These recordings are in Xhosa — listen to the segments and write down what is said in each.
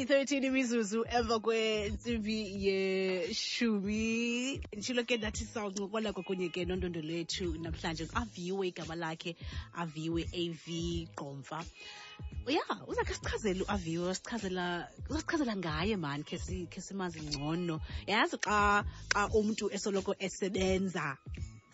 i-13 imizuzu emva kwentsimbi yeshumi nditshilo ke ndathi sawuncokola kwakunye ke nondondo lwethu namhlanje aviwe igama lakhe aviwe av gqomfa ya uza khe sichazele uaviwe usichazela usichazela ngaye mani khe si- khe simazi ngcono yazi xa xa umntu esoloko esebenza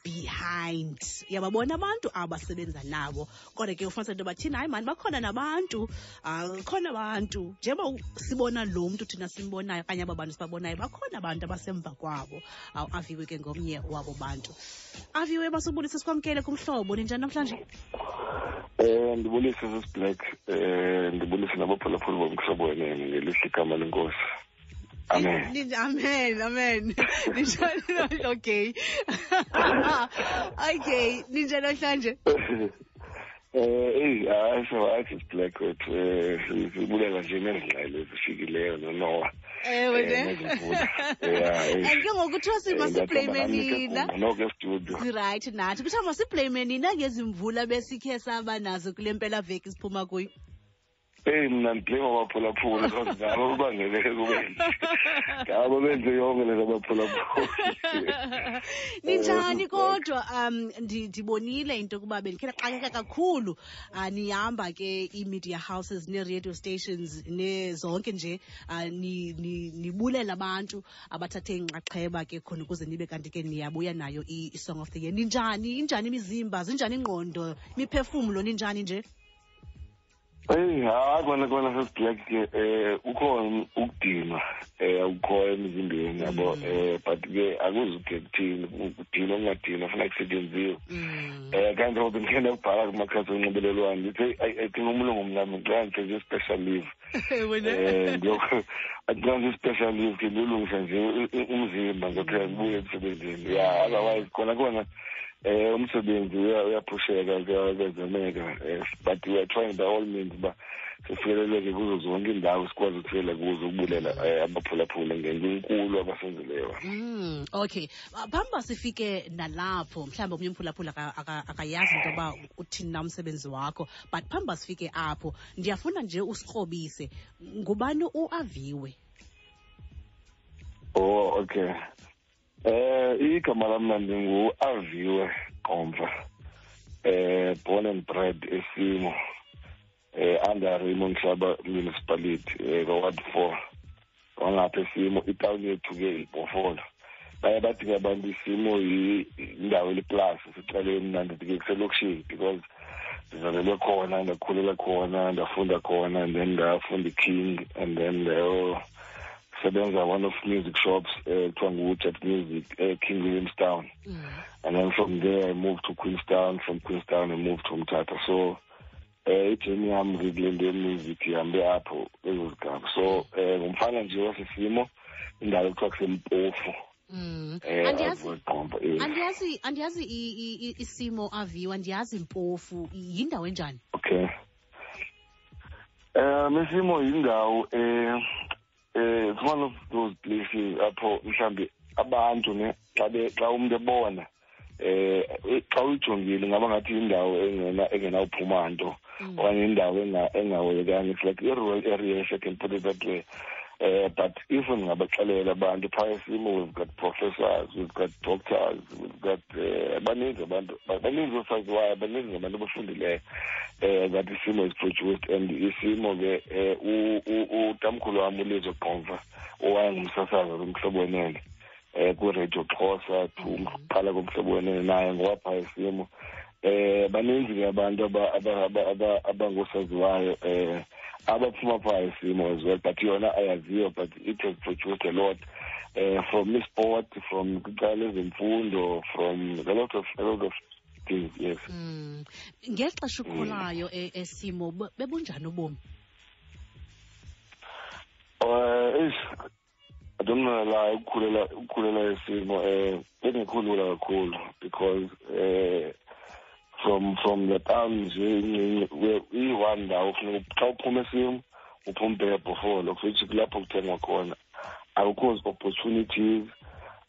behind uyababona abantu abasebenza nabo kodwa ke ufumanisa into bathini hayi mani bakhona nabantu um khona abantu njengoba sibona lo mntu thina simbonayo okanye aba bantu sibabonayo bakhona abantu abasemva kwabo aw aviwe ke ngomnye wabo bantu aviwe basubulise sikwamkele kumhlobo ninjani namhlanje um ndibulise sisiblack um ndibulise nabaphulaphuli bomhlobo wenene ngelihle igama lenkosi Amen. Ni- ni- amen, amen. Ninjani namhlanje, okay. okay, ninjani namhlanje? Eh, eyi, hayi so athi black wethu eh sibulela nje nezingxelo ezifikileyo nonowa Ewe Eh, ne. nezimvula. Yeah, eh. And ke ngoku kuthiwa si- masiblame nina. noke studio Right nathi. Kuthiwa masiblame nina ngezimvula besikhe saba nazo kule mpelaveki siphuma kuyo. eyi mna ndidinga abaphulaphula ngabo babangele ekubeni ngabo benze yonke le nto abaphulaphula ninjani kodwa um ndibonile into yokuba bendikhe ndaxakeka kakhulu uh, nihamba ke ii-media houses nee-radio stations nezonke nje uh, nibulela abantu abathathe inxaxheba ke khona ukuze nibe kanti ke niyabuya nayo i-song of the year ninjani injani imizimba zinjani ingqondo imiphefumlo ninjani nje eyi hayi kona kona sesiblack ke um ukhona ukudinwa um ukukhoyo emzimbeni yabo um but ke akuzuke kuthini kudinwa kungadinwa funa kusetyenziwe um kanti obe ndikhe ndakubhala kumakhasi onxibelelwano ndithe i think umlungu mna xa ndithethe i-special leave um andikwazi i-special leave ke ndiyolungisa nje umzimba ngokuthi andibuye emsebenzini ya otherwise kona kona um umsebenzi uyaphusheka kuyazameka um eh, but we are trying by all means uba sifikeleleke kuzo zonke iindawo sikwazi ukufikelela kuzo ukubulela um eh, abaphulaphula ngento enkulu abasenzeleyo mm, okay phambi uba sifike nalapho mhlawumbi omnye umphulaphula akayazi into yoba uthini na umsebenzi wakho but phambi uba sifike apho ndiyafuna nje usikrobise ngubani uaviwe oh okay Eh igama lam mna ndingu-aviwe qomva eh born and bred esimo eh under Raymond Hlaba municipality eh ward 4 wangapha esimo itawuni yethu ke ibhofola baye bathi ke abantu isimo yindawo eliplus sicale emnandi ke kuselokishini because ndizalelwe khona ndakhulela khona ndafunda khona and then ndafunda iking and then leyo sebenza one of music shops eh, kuthiwa uh, ngujet music eking uh, williamstown mm. and then from there i moved to queenstown from queenstown i moved to mthatha so eh ijeni yam ngikule nto yemusic ihambe apho ezo zigaba so um ngumfana nje wasisimo indawo kuthiwa kusempofu Mm. Eh, andiyazi eh. andiyazi andiyazi isimo aviwa andiyazi mpofu yindawo enjani okay Um isimo yindawo um it's one of those places apho mhlawumbi abantu ne xa xa umntu ebona eh xa uyijongile ngaba ngathi indawo engena engenawuphuma nto mm. okanye indawo engahoyekanga it's like i-rural area if i can put it that way uh, but even ngabaxelela abantu phaya simo we've got professors we've got doctors we've got um baninzi abantu baninzi oosaziwayo baninzi ngabantu abafundileyo um that isimo is produced and isimo ke um utamkhulu wam ulizo qomva owayengumsasazi lomhlobo wenene um kwiradio xhosa to umqala komhlobo wenene naye ngowapha isimo eh baninzi ke abantu abangoosaziwayo eh abaphuma phaa isimo as well but yona ayaziyo but it has produced a lot uh, from isport from kwicala lezemfundo from a lot of, a lot of things yes mm. ngexesha ukhulayo mm. esimo e bebunjani ubomi um I don't know lie ukukhulela ukukhulela isimo um eh, bekungekhulula kakhulu because um from from the town nje incinci iyi-one ndawo funeka xa uphuma esimu uphuma ubhebho folo futhi kulapho kuthengwa khona akukho opportunities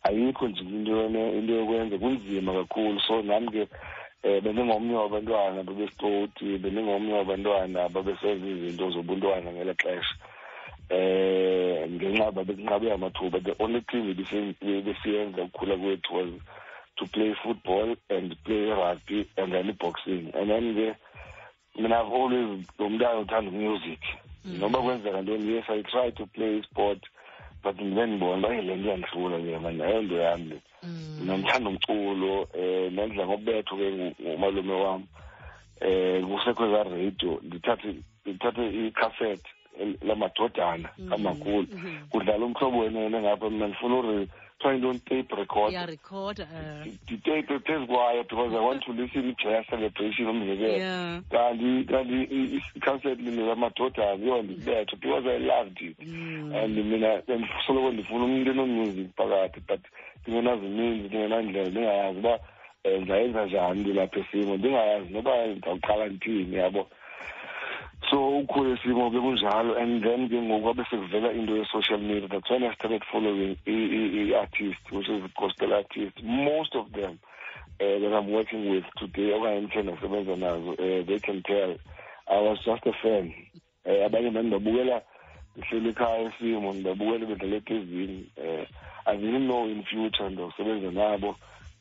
ayikho nje into into yokwenza kunzima kakhulu so nam ke um bendingomnye wabantwana bebesitoti bendingomnye wabantwana babesenza izinto zobuntwana ngela xesha um ngenxa babekunqabe amathuba the only thing ebesiyenza ukukhula kwethu was to play football and play rugby and then boxing and then ke mina i've always lo mntu ayothanda umusic mm. noba kwenzeka ntoni yes i try to play sport but ndibe ndibona uba le nto yandihlula ke mani ayo nto yam le mm. mna ndithanda umculo um nendlela ngobetho ke ngumalume wam um kusekho ezaradio ndithathe ndithathe ikhasethi lamadodana mm-hmm. kamakhulu mm-hmm. kudlala umhlobo wenene ngapha mna ndifuna uri trying to tape record yarecorda uh. nditape phezu kwayo because i want to listen ijaya celebration umzekelo kanti kanti iconcert lini lamadodana yona ndibetho because i loved it mm. and mina bendisoloko ndifuna umntu enomusic phakathi but ndingenazininzi ndingenandlela ndingayazi uba um ndayenza njani ndilapha esimo ndingayazi noba ndawuqala ndithini yabo so ukhule simo ke kunjalo and then ke ngoku abe sekuvela into ye-social media that's when i started following i-artist which is gospel artist most of them uh, that i'm working with today okanye ndithe ndasebenza nazo um they can tell i was just a fan um abanye ndandibabukela ndihleli ekhaya isimo ndibabukele bedlala ephezini um eh, i didn't know in future ndosebenza nabo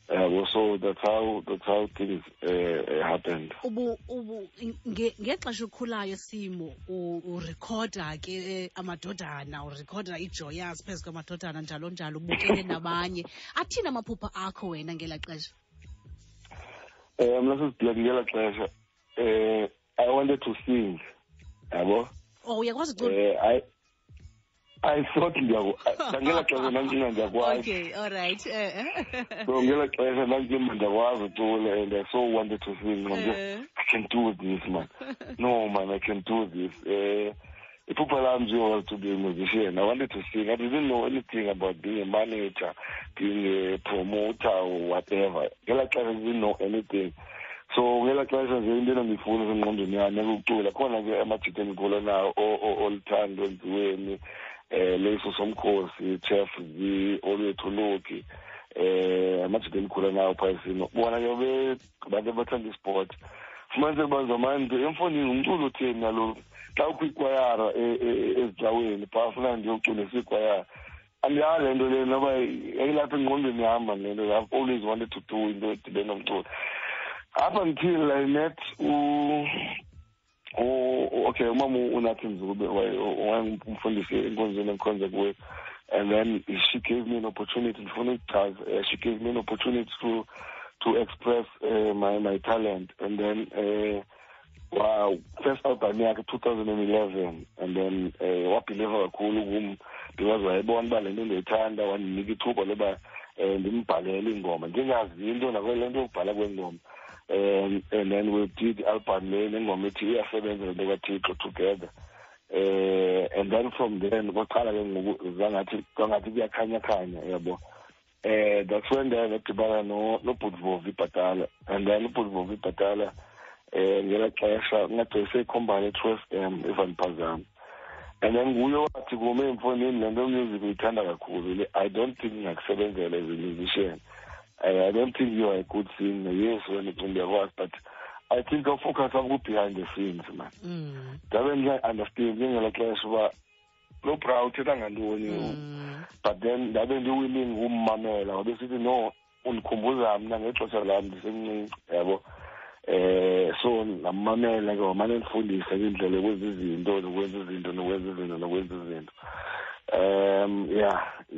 yabo so that's how that's how things uh, happened ubu ubu ngexesha ukhulayo simo urekhoda ke eh, amadodana urekhoda ijoyas phezu kwamadodana njalo njalo ubukele nabanye athini amaphupha akho wena ngela xesha um mna sesiblek ngela xesha um i wanted to sing yabo oh uyakwazi cula eh, I thought ndiyakwazi ngela xesha ndandina ndiyakwazi okay all right eh, eh. so ngela xesha ndandima ndiyakwazi ucula and i so wanted to sing man uh. i can do this man no man i can do this um uh, iphupha lam nje was to be a musician i wanted to sing i didn't know anything about being a manager being a promoter or whatever ngelaa xesha didn't know anything so ngelaa xesha nje into enandifuna sengqondweni yam yakucula khona ke amajita endikhula nawo oluthando nziweni um eh, leso somkhosi chef zi olwetholoki um eh, amajita endikhula nawo phayisino bona ke abantu abathanda isport fumaniseke uba zomani nto emfondini ngumculo utheni naloo xa ukho ikwayara e, e, e, ezicaweni phaa funa ndiyoculisa ikwayara andiyazi le nto le noba yayilapha engqondweni yam le nto i've always wanted to do into edibene nomculo apha ndithile i met okay umama unathi mzukube wayengumfundisi enkonzweni engikhonze kuyo and then she gave me an opportunity ndifuna ukuchaza uh, she gave me an opportunity to to express uh, my my talent and then uh, wow, first album yakhe 2011 and then uh, wabhiliva kakhulu kum because wayebona uba le nto ndiyithanda wandinika ithuba loba um ndimbhalele iingoma ndingazi into nakwele nto yokubhala kweengoma um and then we did album le nengoma ethi iyasebenza le nto kathixo together um and then from then kwaqala ke ngoku zangathi kwangathi kuyakhanya-khanya yabo um that's when then ndadibana nobhutvovi ibhatala and then ubhutvovi ibhatala um ngela xesha ngajoyise ikhombani etwo f m evandiphazama and then nguye wathi kume emfonini le nto music uyithanda kakhulu le i don't think ingakusebenzela as a musician I, I don't think you're a good singer. Yes, when it can be a work, but I think I'll focus on good behind the scenes, man. Mm. That when I understand, you know, like, well, no proud to them and doing you. Mm. But then, that when you will in woman, or this is no, undikhumbuza mna ngexesha lam ndisemncinci yabo eh so ngamamela ngomane ndifundise indlela yokwenza izinto nokwenza izinto nokwenza izinto nokwenza izinto um ya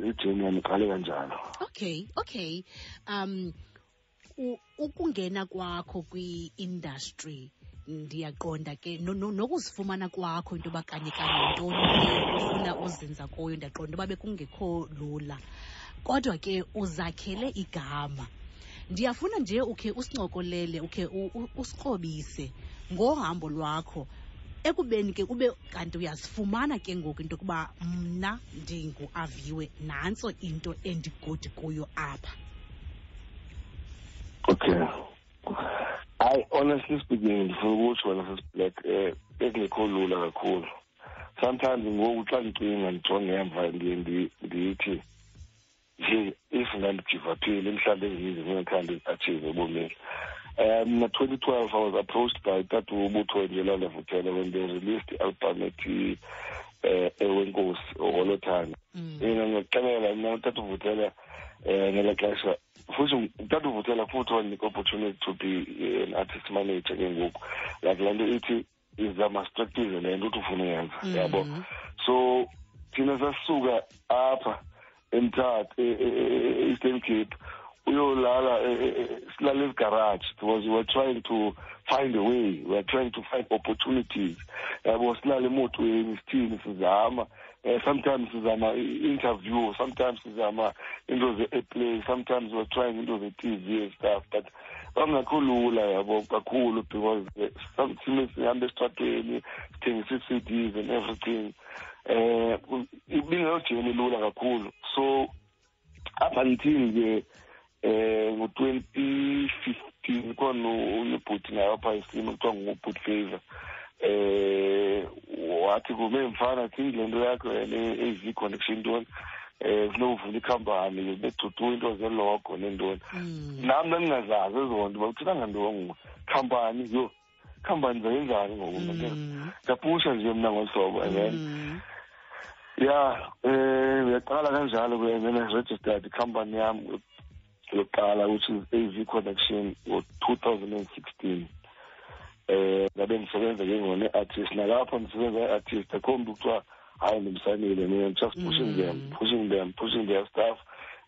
ijeni yandiqale kanjalo okay okay um ukungena kwakho kwi-industry ndiyaqonda ke nokuzifumana no, no kwakho into yoba kanye kanye ntoni ufuna uzinza kuyo ndiyaqonda uba bekungekho lula kodwa ke uzakhele igama ndiyafuna nje ukhe usincokolele ukhe usikrobise ngohambo lwakho ekubeni ke ube kanti uyazifumana ke ngoku into yokuba mna ndinguaviwe nantso into endigodi kuyo apha okay hayi honestly speaking ndifuna ukutsho wena sesiblack um eh, bekungekho lula kakhulu sometimes ngoku xa ndicinga ndijonge emva ndiye ndithi he if ndandibhivathile mhlawumbi ezininzi ndingathanda achieve ebomini um na 2012 i was approached by tatu ubutho njelala vutela when they released i-album ethi um ewenkosi oholothana mm. yena ngiyakuxelela mna utata uvutela um eh, ngela xesha futhi utata uvutela futhi wandinika opportunity to be eh, an artist manager ke ngoku like le nto ithi is the mastractive le nto uthi ufuna uyenza mm-hmm. yabo so thina sasuka apha emthatha e, e, e, eastern cape uyolala silala ezigaraji because we were trying to find a way we were trying to find opportunities yabo silala emotweni sithini sizama Uh, sometimes sizama interview sometimes sizama into ze-airplay sometimes we're trying into ze-tv and stuff but kwakungekho lula yabo kakhulu because eh, sometimes sihambe esitratweni sithengisa ii-cds and everything um uh, ibingeyojeni lula kakhulu so up until ke eh ngo-2015 khona unebhuti naye wapha isimo kuthiwa ngubhuti favor eh wathi kume mfana think le nto yakho yene eziyi-connection ntoni um kunokuvula ikhampani beduduka into zelogo nentoni mm. nam ndandingazazi ezo nto uba uthina ngantoni khampani yho khamba ndiza yenzani ngoku mm. ndapusha nje mna ngolu hlobo and then mm. ya um uyaqala kanjalo ke and then i registered ikhampani yam yokuqala which is a v connection ngo-two thousand and sixteen um ndabe ndisebenza ke ngone-artist nakalapho ndisebenza i-artist akho mntu kuthiwa I am emsayinile mina just pushing them mm. pushing them pushing their stuff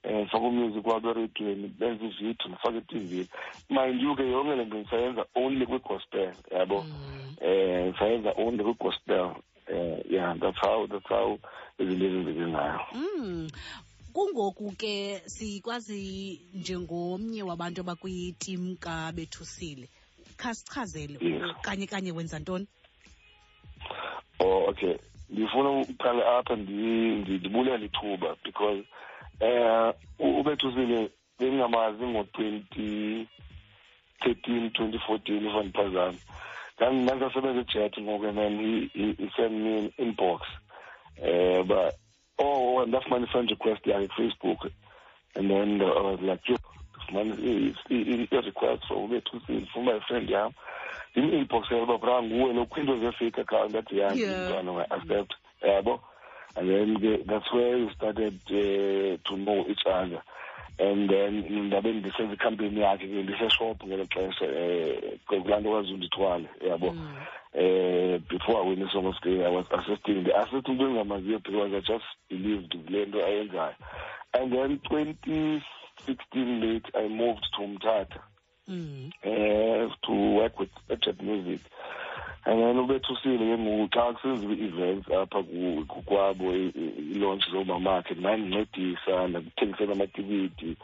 um faka umusic wabo eredweni benza ividiyo ndifake etivini mind you ke yonke le nto ndisayenza only kwigospel yabo um mm. eh, ndisayenza only kwigospel um eh, yeah that's how that's how izinto ezenzeke ngayo mm. kungoku ke sikwazi njengomnye wabantu abakwitim kabethusile khasichazele kanye kanye wenza ntoni oh okay ndifuna uqale apha ndibulele ithuba because um uh, ubethusile bendingamazi ngo-twenty thirteen twenty fourteen if andiphazami ndandisasebenza ejet ngoku and then he, he, he sent me an inbox um uh, uba Oh, ndafumana i-friend request yakhe kufacebook and then uh, I was like, yo, ndifumana i-request for ubethu for my friend yam ndimeinbox yalo uba bra nguwe lo kwinto zefake account athi yam mntwana unga-accept yabo and then that's where we started uh, to know each other and then ndabe ndisezikhampeni yakhe ke ndiseshop ngelo xesha um kulaa nto kwazi undithwale yabo um mm. eh, before i win isong of day i was assisting the assist into endingamaziyo because i just believed kule nto ayenzayo and then twenty sixteen late i moved to mthatha mm. eh, to work with budget music and then ubethusile ke ngoku xa kusenziwa i-events apha kwabo ilontshi zoomamakhe mandincedisa nakuthengisela amatikiti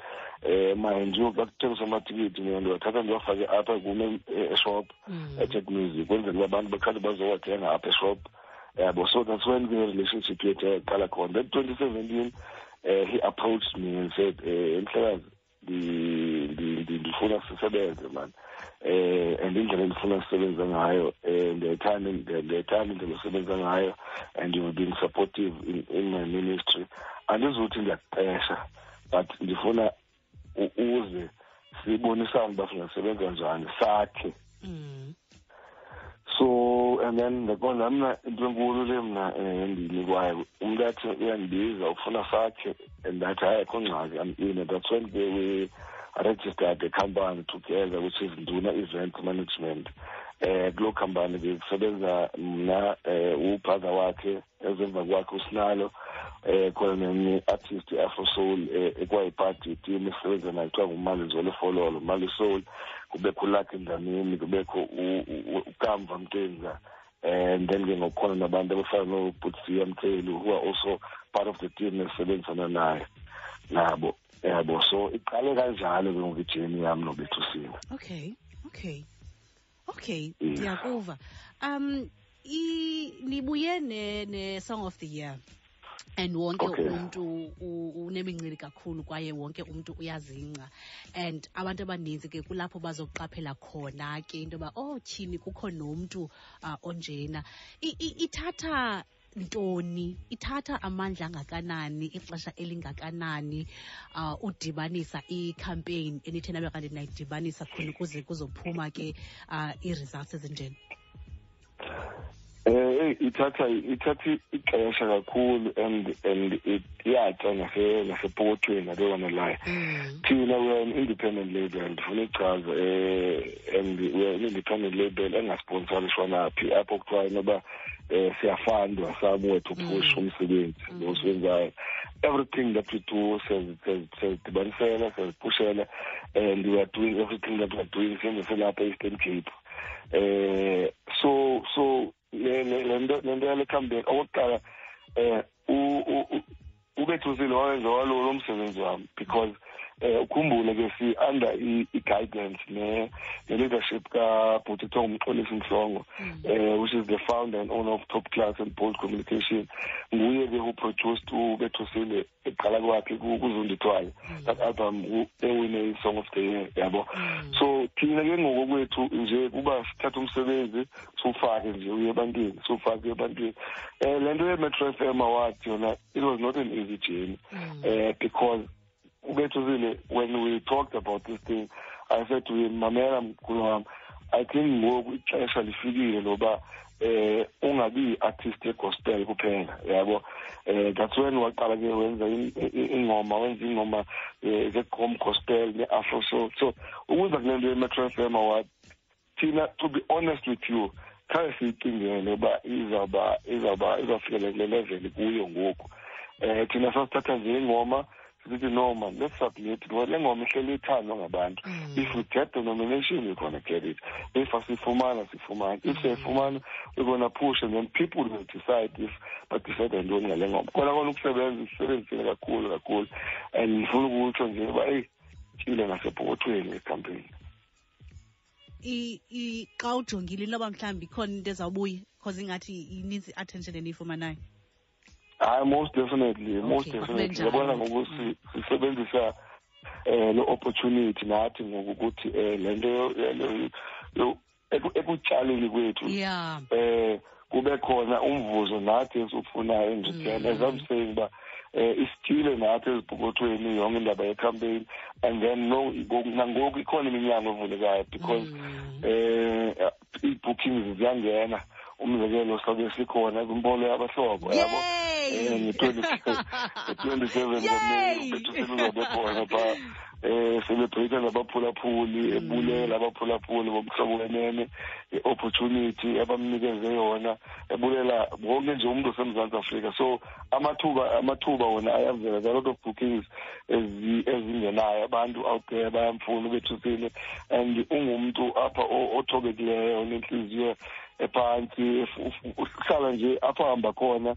um mandiyo xa kuthengiswa amatikiti mna ndiwathatha ndiwafake apha kum e-, e-, eshop mm. ejet music kwenzela uba abantu baqhale bazowathenga apha eshop yabo so that's when the relationship yethu yaqala khona then twenty seventeen um he approached me and said um eh, mhlekazi ndifuna sisebenze mani eh and indlela endifuna sisebenze ngayo eh ndiyayithanda ndiyayithanda indlela osebenza ngayo and you've been supportive in, in my ministry andizuthi ndiyakuqesha but ndifuna uze sibonisane uba singasebenza njani sakhe mm. so and then ndabona mna into enkulu le mna eh, endiyinikwayo umntu athi uyandibiza ufuna sakhe and athi hayi akho ngxaki am in and that's when they were registered a company together which is nduna event management um kuloo company bekusebenza mna um eh, ubhatha wakhe ezemva kwakhe usinalo eh khona nenye artist afro soul eh, ekwayipati team esebenza nayo kuthiwa ngumali zolo fololo mali soul kubekho lakhe ndamini kubekho ukamva mtenza and then ke ngokukhona nabantu abafana nobhutsiya mtheli who are also part of the team esebenzisana nayo nabo yabo so iqale kanjalo ke ngoku ijeni yam nobethusile okay okay okay mm. ndiyakuva um nibuye ne-song of the year and wonke okay. umntu unemincili kakhulu kwaye wonke umntu uyazingca and abantu abaninzi ke kulapho bazoqaphela khona ke into yoba oh tyhini kukho nomntu uh, onjena ithatha ntoni ithatha amandla angakanani ixesha elingakanani uh, udibanisa ikhampeyini enithe nabe kanti nayidibanisa khona ukuze kuzophuma ke uh, ii-results ezinjena Eh ithatha ithatha ixesha kakhulu and and iyatsa ngase ngasepokothweni ake wona la. Mm. Thina we an independent label ndifuna ichaza eh and we an independent label engasponsor lishwa naphi apho kuthiwa inoba um siyafandwa somewhere to push mm. umsebenzi mm. lo siwenzayo everything that we do siyazidibanisela siyazipushela and we are doing everything that we are doing senze selapha e-eastern cape um so so le nto yale comeback okokuqala um ubethusile wawenza walowo lo msebenzi wam because um ukhumbule ke si-under i-guidance ne-leadership kabhuti kuthiwa ngumxolisi mhlongo um which is the founder and owner of top class and bold communication nguye ke uproduced ubethusile eqala kwakhe kuzundithwayo mm. that album ewine i-song of the year yabo mm. so thina ke ngokokwethu nje kuba sithatha umsebenzi sufake nje uye ebantwini sufake uye ebantwini um le nto yemetro f m award yona it was not an easy journey um mm. because ubethuzile when we talked about this thing i said to him mamela mkhulu wam i think ngoku ixesha lifikile loba eh ungabi artist egospel kuphela yabo eh that's when waqala ke wenza ingoma wenza ingoma eh, ze-com gospel ne-afro soul so ukuza kule nto ye-metro f m award thina to be honest with you khaye siyicingele uba izawuba izawuba izawufikelelelezeli kuyo ngoku um thina sasithatha nje ingoma sithi no man let's submit ngoba le ngoma ihleli ithandwa ngabantu mm. if we get the nomination we're gonna get it if asifumana sifumana if mm. siyayifumana we're gonna push and then people will decide if badicide ntoni ngale ngoma kona kona ukusebenza sisebenzisile kakhulu kakhulu and ndifuna ukutsho nje uba eyi tyile ngasepokothweni ekampini xa ujongile inoba mhlawumbi ikhona into ezawubuye because ingathi ininzi i-attention eniyifumanayo hayi most definitely okay, most definitely yabona ngoku sisebenzisa um le opportunity nathi ngoku ukuthi um le nto ekutyaleni kwethu um yeah. um kube khona umvuzo nathi esiwufunayo endithena as i'm saying uba eh isithile nathi ezipokothweni yonke indaba yecampaign and then no nangoku ikhona iminyango evulekayo because mm. eh ii-bookings ziyangena umzekelo sobe sikhona kwimpolo yabahlobo yabo eh, nge-twenty seven ngomeyi bethu seluzobe khona phaa eh celebrate nabaphulaphuli mm. ebulela abaphulaphuli bomhlobo wenene i-opportunity abamnikeze yona ebulela wonke nje umntu osemzantsi afrika so amathuba amathuba wona ayavela there lot of bookings ezingenayo abantu out there bayamfuna ubethusile and ungumntu apha othobekileyo onentliziyo ephantsi uhlala nje apho hamba khona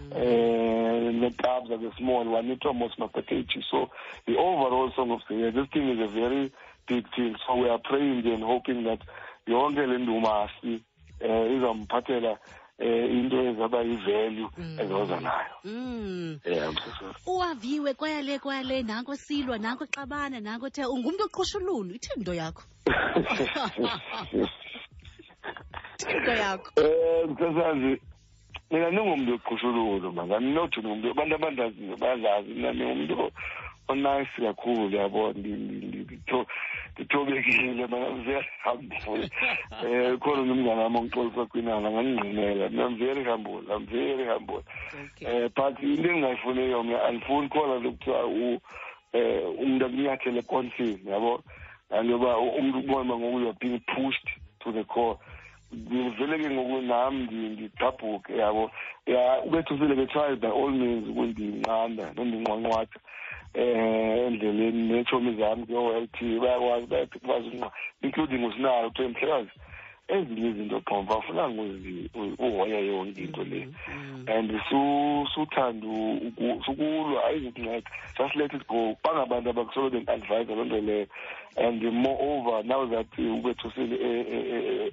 uh, the clubs are the small one, it's almost not the KG. So the overall song of the year, this thing is a very big thing. So we are praying and hoping that the only Linduma is a uh, Patela eh into ezaba ivalue mm. ezoza nayo mm yeah uwaviwe kwayale kwayale nanko silwa nanko xabana nanko the ungumntu oqoshululu ithe into yakho into yakho eh msesazi mina ndingumntu yoqhushululo manga ndinothi ndingumntu abantu abandaziyo bazazi mna ndingumntu onayisi kakhulu yabo ndithobekile mna mzeyahambule um eh, khona nomngane wam ongixolisa kwinala ngandingqinela mna mzeyerihambule amzeyerihambule um eh, but into endingayifuneyo mna andifuni khona lokuthiwa um eh, umntu akunyathele ekonfini yabo and yoba umntu ubona uba ngoku you're being pushed to the core ngivele ke ngoku nam ndigqabhuke yabo ya ubethusile ke try by all means ukundinqanda nondinqwanqwatha eh endleleni netshomi zami ke o-l t bayakwazi bayakwazi unqa including usinayo kuthiwe mhlekazi ezinye izinto phomba afunanga uhoya yonke into le mm-hmm. and suthanda sukulwa ayizukunceda just let it go bangabantu abakusolo bendiadvise loo nto leyo and moreover now that ubethusile eh, eh,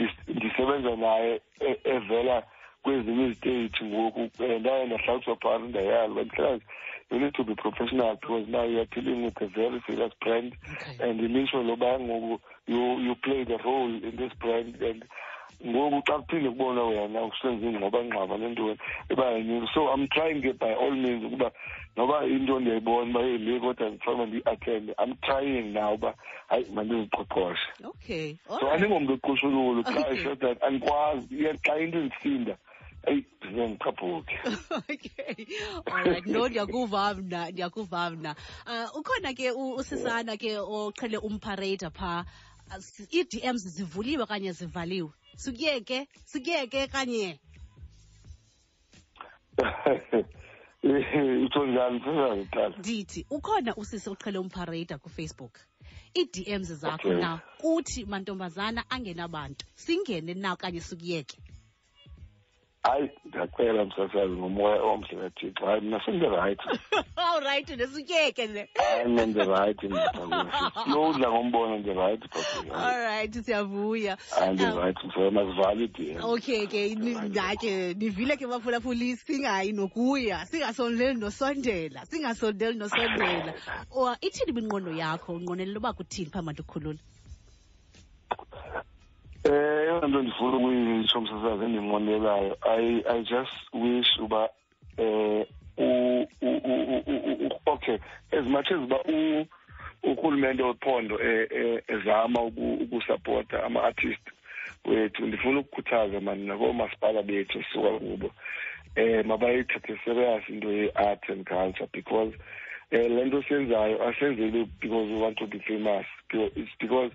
eh, ndisebenza naye evela kwezinye iziteyithi ngoku ndaye ndahlalutswa phantsi ndayalo but mhlawumbi you need to be professional because now you are dealing with a very serious brand okay. and you make sure loba ngoku you, you play the role in this brand and ngoku xa kuphinde kubona wena usenza ingxabangxaba nentoni iba yenyuka so i'm trying ke by all means ukuba noba into ndiyayibona uba yeli kodwa ndifanele ndiyiathende i'm trying now uba hayi mandiziqhoqhoshe okay so andingomntu oqushululu xa isho that andikwazi xa into indisinda eyi ndiye ndichaphuke okay alright no ndiyakuva mna ndiyakuva mna um ukhona ke usisana ke oqhele umparator phaa ii-dms zivuliwe okanye zivaliwe sikuyeke sikuyeke kanye itsho njani sisazitala ndithi ukhona usisi oqhele umphareyida kufacebook ii-dms zakho okay. na kuthi mantombazana angenabantu singene na okanye sikuyeke hayi ndiyacela msasazi ngomoya omhle kathixo hayi mna sendirayithi awurayithi oh, nesutyeke ne hayi mna ndirayithi mndiudla ngombono ndirayithi olrayithi siyavuya hayi ndirayithi ah. mfana masivale idea okay ke ndake ndivile ke baphulaphuli singayi nokuya singasondeli nosondela singasondeli nosondela ithini ibinqondo yakho unqonelela uba kuthini phambi mandikhulula Um eyona nto ndifuna ukuyitsho msasazi endinqwenelayo i i just wish uba um okay as much as uba urhulumente wephondo e, e, ezama ukusapota ama-artist wethu ndifuna ukukhuthaza mani nakoomasipala bethu suka kubo um mabayithathe serious into ye-art and culture because um le nto senzayo asenzeli because we want to be famous it's because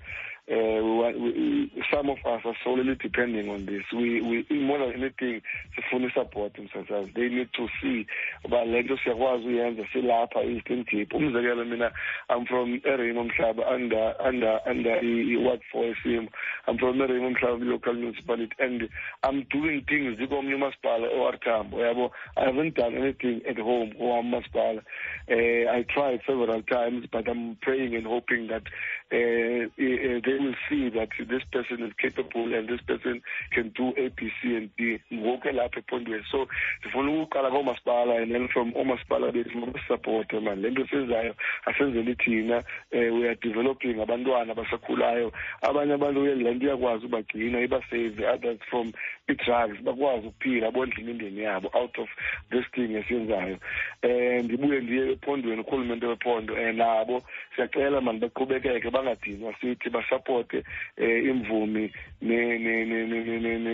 uh, we, we, some of us are solely depending on this. We, we more than anything, sifuna support themselves. They need to see about le nto siyakwazi uyenza silapha e-eastern cape umzekelo mina i'm from erayim omhlaba under under under i-ward four esimo i'm from erayim omhlaba local municipality and i'm doing things ndikomnye umasipala ewartambo yabo I haven't done anything at home or Masbala. Uh, I tried several times, but I'm praying and hoping that uh, uh, they will see that this person is capable and this person can do A, B, C, and D. Ngoke lapha ephondweni. So ndifuna ukuqala koomasipala and then from oomasipala bethu makusapote mani. Le nto sizayo asenzeli thina eh, we are developing abantwana abasakhulayo. Abanye abantu le nto iyakwazi ubagcina ibaseyive others from ii-drugs bakwazi ukuphila bondla imindeni yabo out of this thing esiyenzayo um ndibuye ndiye ephondweni urhulumente wephondo um nabo siyacela mani baqhubekeke bangadinwa sithi basapote um iimvumi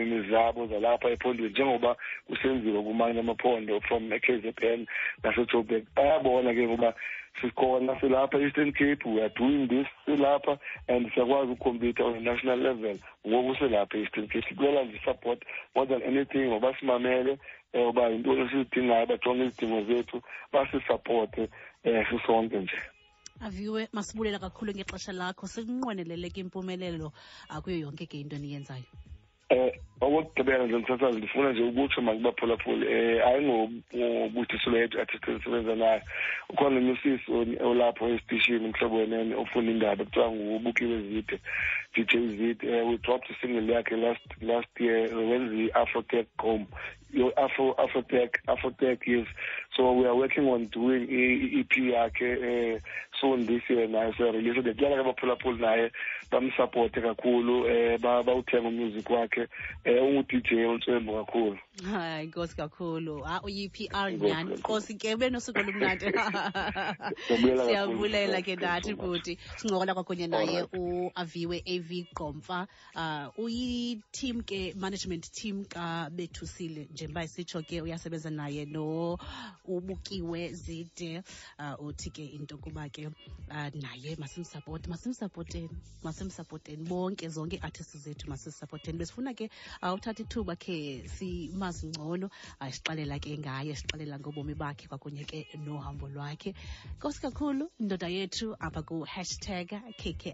nezabo zalapha ephondweni njengoba kusenziwa kumanye amaphondo from k z n nasejoburg bayabona ke ngoba sikhona silapha eastern cape we are doing this silapha and siyakwazi ukukhompyutha on a national level ngoku selapha eastern cape kumela ndisupport more than anything ngoba simamele um uba yintoni esizidingayo bajonge izidingo zethu basisapothe um sisonke nje aviwe masibulela kakhulu ngexesha lakho sikunqwenelele ke impumelelo akuyo yonke ke into eniyenzayo um okokugqibela nje msasazi ndifuna nje ukutsho makubaphulaphule um ayingoku ukuthi silwethu athi sisebenza naye ukhona omnye usisi olapho esitishini umhlobo wenene ofuna indaba kuthiwa ngubukiwe zide dj zide uh, eh, we dropped isingle yakhe last last year wenza i-afrotech home afro afrotech afrotech yes so we are working on doing i-ep yakhe um soon this year naye siyarelease the kuyala kabaphulaphuli naye bamsapothe kakhulu um bawuthenga umusic wakhe um ungu-d j ontswembo kakhulu hayi nkosi kakhulu ha uyi-pr nyhani nkosi ke ube nosuku olumnandi siyabulela ke nathi bhuti sincokola kwakunye naye uaviwe av gqomfa um uyi-team ke management team kabethusile njengoba isitsho ke uyasebenza naye no ubukiwe zide um uthi ke into kuba ke um naye masimsapoti masimsapoteni masimsapoteni bonke zonke ii-artists zethu masisapoteni besifuna ke uh, uthatha ithuba khe simazi ngcono uh, sixelela ke ngaye sixelela ngobomi bakhe kwakunye ke nohambo lwakhe nkosi kakhulu ndoda yethu apha ku-hashtag kk